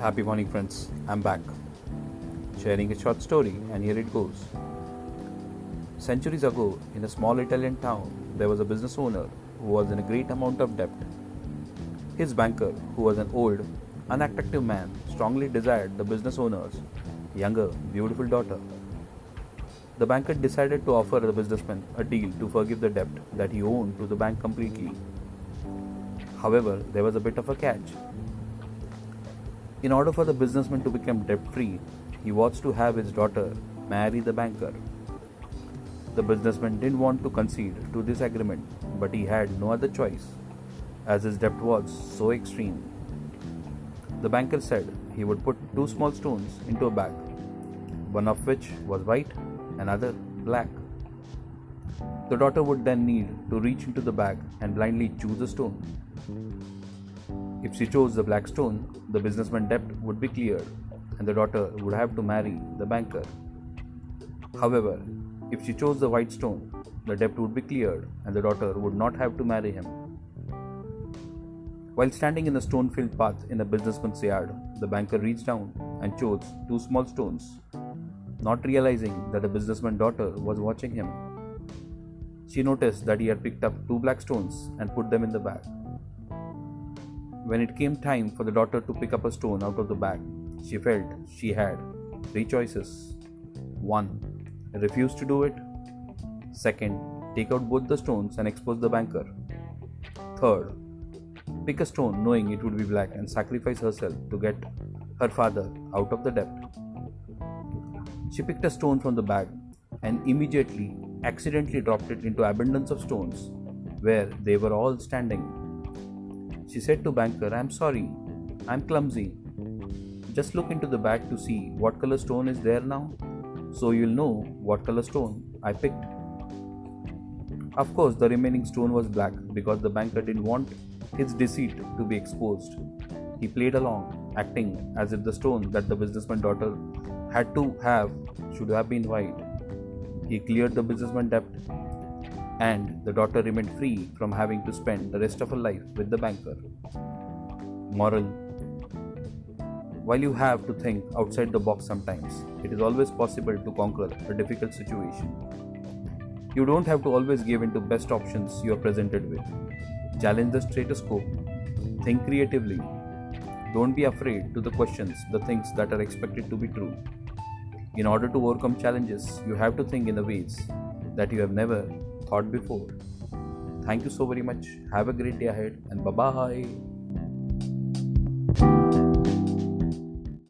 Happy morning, friends. I'm back. Sharing a short story, and here it goes. Centuries ago, in a small Italian town, there was a business owner who was in a great amount of debt. His banker, who was an old, unattractive man, strongly desired the business owner's younger, beautiful daughter. The banker decided to offer the businessman a deal to forgive the debt that he owed to the bank completely. However, there was a bit of a catch. In order for the businessman to become debt free, he was to have his daughter marry the banker. The businessman didn't want to concede to this agreement, but he had no other choice, as his debt was so extreme. The banker said he would put two small stones into a bag, one of which was white, another black. The daughter would then need to reach into the bag and blindly choose a stone. If she chose the black stone, the businessman debt would be cleared and the daughter would have to marry the banker. However, if she chose the white stone, the debt would be cleared and the daughter would not have to marry him. While standing in the stone filled path in the businessman's yard, the banker reached down and chose two small stones, not realizing that the businessman's daughter was watching him. She noticed that he had picked up two black stones and put them in the bag. When it came time for the daughter to pick up a stone out of the bag, she felt she had three choices. 1. Refuse to do it. Second, take out both the stones and expose the banker. Third, pick a stone knowing it would be black and sacrifice herself to get her father out of the debt. She picked a stone from the bag and immediately accidentally dropped it into abundance of stones where they were all standing. She said to banker, I'm sorry, I'm clumsy. Just look into the bag to see what color stone is there now, so you'll know what color stone I picked. Of course, the remaining stone was black because the banker didn't want his deceit to be exposed. He played along, acting as if the stone that the businessman's daughter had to have should have been white. He cleared the businessman debt and the daughter remained free from having to spend the rest of her life with the banker. Moral While you have to think outside the box sometimes, it is always possible to conquer a difficult situation. You don't have to always give in to best options you are presented with. Challenge the status quo. Think creatively. Don't be afraid to the questions, the things that are expected to be true. In order to overcome challenges, you have to think in the ways that you have never thought before. Thank you so very much. Have a great day ahead and bye bye.